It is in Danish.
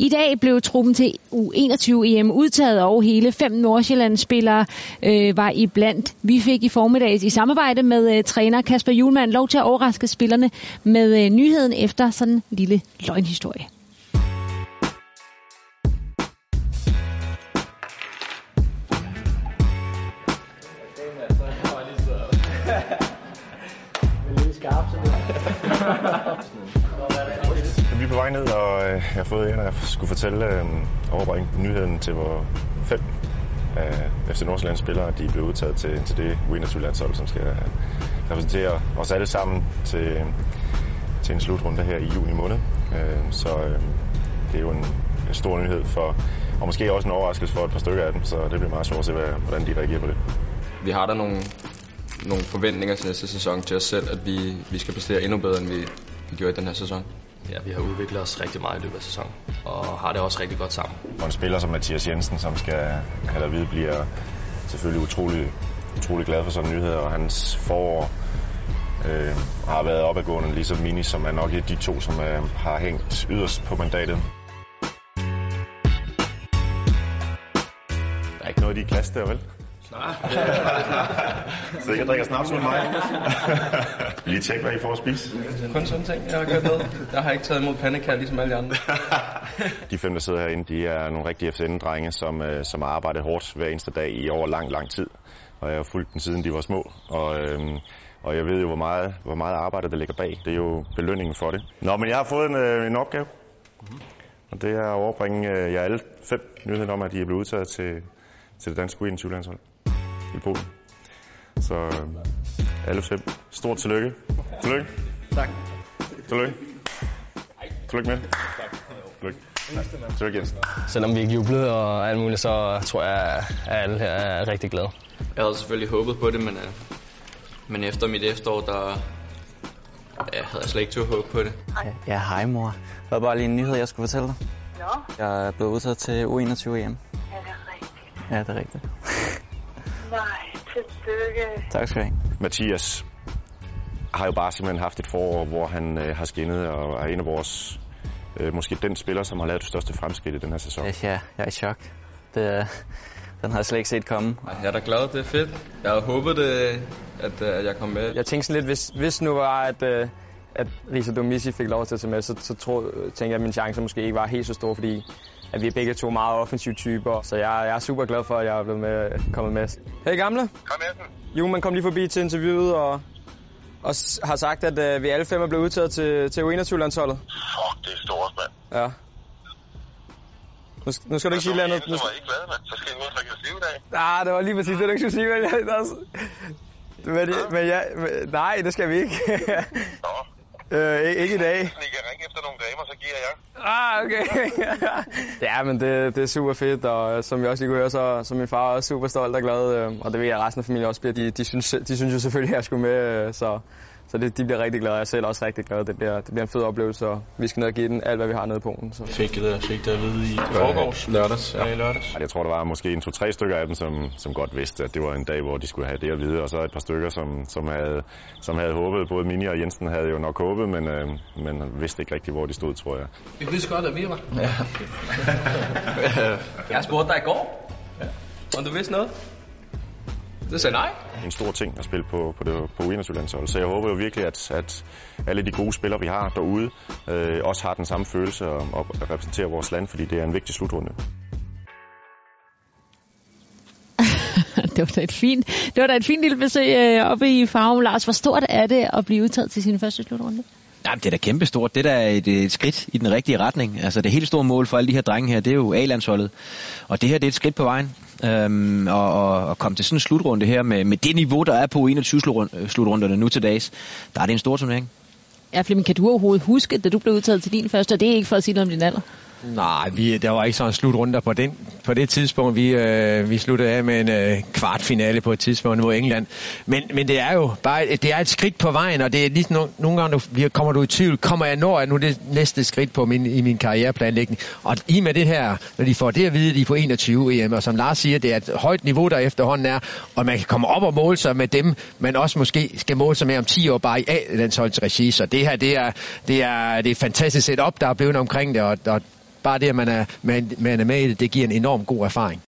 I dag blev truppen til U21-EM udtaget, og hele fem Nordsjællandsspillere øh, var i blandt. Vi fik i formiddags i samarbejde med øh, træner Kasper Julemand lov til at overraske spillerne med øh, nyheden efter sådan en lille løgnhistorie. Vej ned, og øh, jeg har fået en, at jeg skulle fortælle øh, overbringe nyheden til vores fem øh, FC Nordsjællands spillere, de er blevet udtaget til, til det U21-landshold, som skal repræsentere os alle sammen til, øh, til en slutrunde her i juni måned. Øh, så øh, det er jo en, en stor nyhed for, og måske også en overraskelse for et par stykker af dem, så det bliver meget sjovt at se, hvad, hvordan de reagerer på det. Vi har der nogle, nogle forventninger til næste sæson til os selv, at vi, vi skal præstere endnu bedre, end vi, vi gjorde i den her sæson. Ja, vi har udviklet os rigtig meget i løbet af sæsonen, og har det også rigtig godt sammen. Og en spiller som Mathias Jensen, som skal have at vide, bliver selvfølgelig utrolig, utrolig glad for sådan en nyhed, og hans forår øh, har været opadgående, ligesom Mini, som er nok de to, som øh, har hængt yderst på mandatet. Der er ikke noget i de klasse der, vel? Nej. Så ikke drikker snaps med mig. Lige tjek, hvad I får at spise. Kun sådan ting, jeg har gjort noget. Jeg har ikke taget imod pandekær, ligesom alle de andre. De fem, der sidder herinde, de er nogle rigtige FCN-drenge, som, øh, som har arbejdet hårdt hver eneste dag i over lang, lang tid. Og jeg har fulgt dem siden de var små. Og, øhm, og jeg ved jo, hvor meget, hvor meget arbejde der ligger bag. Det er jo belønningen for det. Nå, men jeg har fået en, øh, en opgave. Mm-hmm. Og det er at overbringe øh, jer alle fem nyheder om, at de er blevet udtaget til, til det danske U21-landshold i Polen. Så øh, alle fem. Stort tillykke. Tillykke. Tak. Tillykke. Tillykke med. Tillykke. Tillykke, Jensen. Selvom vi ikke jublede og alt muligt, så tror jeg, at alle her er rigtig glade. Jeg havde selvfølgelig håbet på det, men, øh, men efter mit efterår, der jeg havde jeg slet ikke til håb på det. Ja, hej mor. Det var bare lige en nyhed, jeg skulle fortælle dig. Nå, Jeg er blevet udtaget til U21 EM. er det rigtigt? Ja, det er rigtigt. Nej, tillykke. Tak skal du have. Mathias har jo bare simpelthen haft et forår, hvor han øh, har skinnet og er en af vores, øh, måske den spiller, som har lavet det største fremskridt i den her sæson. Ja, jeg er i chok. Det, er- den har jeg slet ikke set komme. Jeg er da glad, det er fedt. Jeg havde håbet, det, at, øh, at jeg kom med. Jeg tænkte sådan lidt, hvis, hvis nu var, at, øh, at Risa Domisi fik lov til at tage med, så, så tro, tænkte jeg, at mine chancer måske ikke var helt så store, fordi at vi er begge to meget offensive typer. Så jeg, jeg er super glad for, at jeg er blevet med, kommet med. Hey gamle. Kom Jensen. Jo, man kom lige forbi til interviewet og, og har sagt, at øh, vi alle fem er blevet udtaget til, til U21-landsholdet. Fuck, det er stort, mand. Ja. Nu, sk- nu skal du ikke sige noget andet. Nu, var ikke glad, mand. Så skal jeg drikke liv i dag. ah, det var lige præcis det, du ikke skulle sige. Men, jeg, der, er s- men, men, jeg, men, nej, det skal vi ikke. Nå, øh, ikke, ikke i dag. I kan ringe efter nogle damer, så giver jeg. Ah, okay. ja, men det, det er super fedt, og øh, som vi også lige kunne høre, så, så min far er også super stolt og glad, øh, og det ved jeg, at resten af familien også bliver. De, de, synes, de synes jo selvfølgelig, at jeg skulle med, øh, så, så det, de bliver rigtig glade, og jeg selv er også rigtig glad. Det bliver, det bliver en fed oplevelse, og vi skal ned og give den alt, hvad vi har nede i Polen. Så. Fik det, fik det at vide i forgårs. Lørdags, ja. Ja, i lørdags. Jeg tror, der var måske en to-tre stykker af dem, som, som godt vidste, at det var en dag, hvor de skulle have det at vide. Og så et par stykker, som, som, havde, som havde håbet. Både Mini og Jensen havde jo nok håbet, men, øh, men vidste ikke rigtigt, hvor de stod, tror jeg. Vi vidste godt, at vi var. Jeg spurgte dig i går, om du vidste noget. Du sagde nej. en stor ting at spille på, på, det, på U21-landsholdet. Så jeg håber jo virkelig, at, at alle de gode spillere, vi har derude, øh, også har den samme følelse og, og repræsenterer vores land, fordi det er en vigtig slutrunde. det var da et fint, det var da et fint lille besøg øh, oppe i Farum. Lars, hvor stort er det at blive udtaget til sin første slutrunde? Ja, det er da kæmpestort. Det er da et, et skridt i den rigtige retning. Altså det helt store mål for alle de her drenge her, det er jo A-landsholdet. Og det her, det er et skridt på vejen. Øhm, og, og, og komme til sådan en slutrunde her med, med det niveau, der er på 21-slutrunderne øh, nu til dags, der er det en stor turnering. Ja, Flemming, kan du overhovedet huske, da du blev udtaget til din første? Og det er ikke for at sige noget om din alder. Nej, vi, der var ikke sådan en slutrunde på, den, på det tidspunkt. Vi, øh, vi sluttede af med en øh, kvartfinale på et tidspunkt mod England. Men, men det er jo bare det er et skridt på vejen, og det er ligesom nogle, nogle gange, du, kommer du i tvivl, kommer jeg når nu det næste skridt på min, i min karriereplanlægning. Og i med det her, når de får det at vide, de er på 21 EM, og som Lars siger, det er et højt niveau, der efterhånden er, og man kan komme op og måle sig med dem, men også måske skal måle sig med om 10 år bare i A-landsholdets regi. Så det her, det er, det er, det er et fantastisk setup, der er blevet omkring det, og, og bare det, at man er, man, man er med i det, det giver en enorm god erfaring.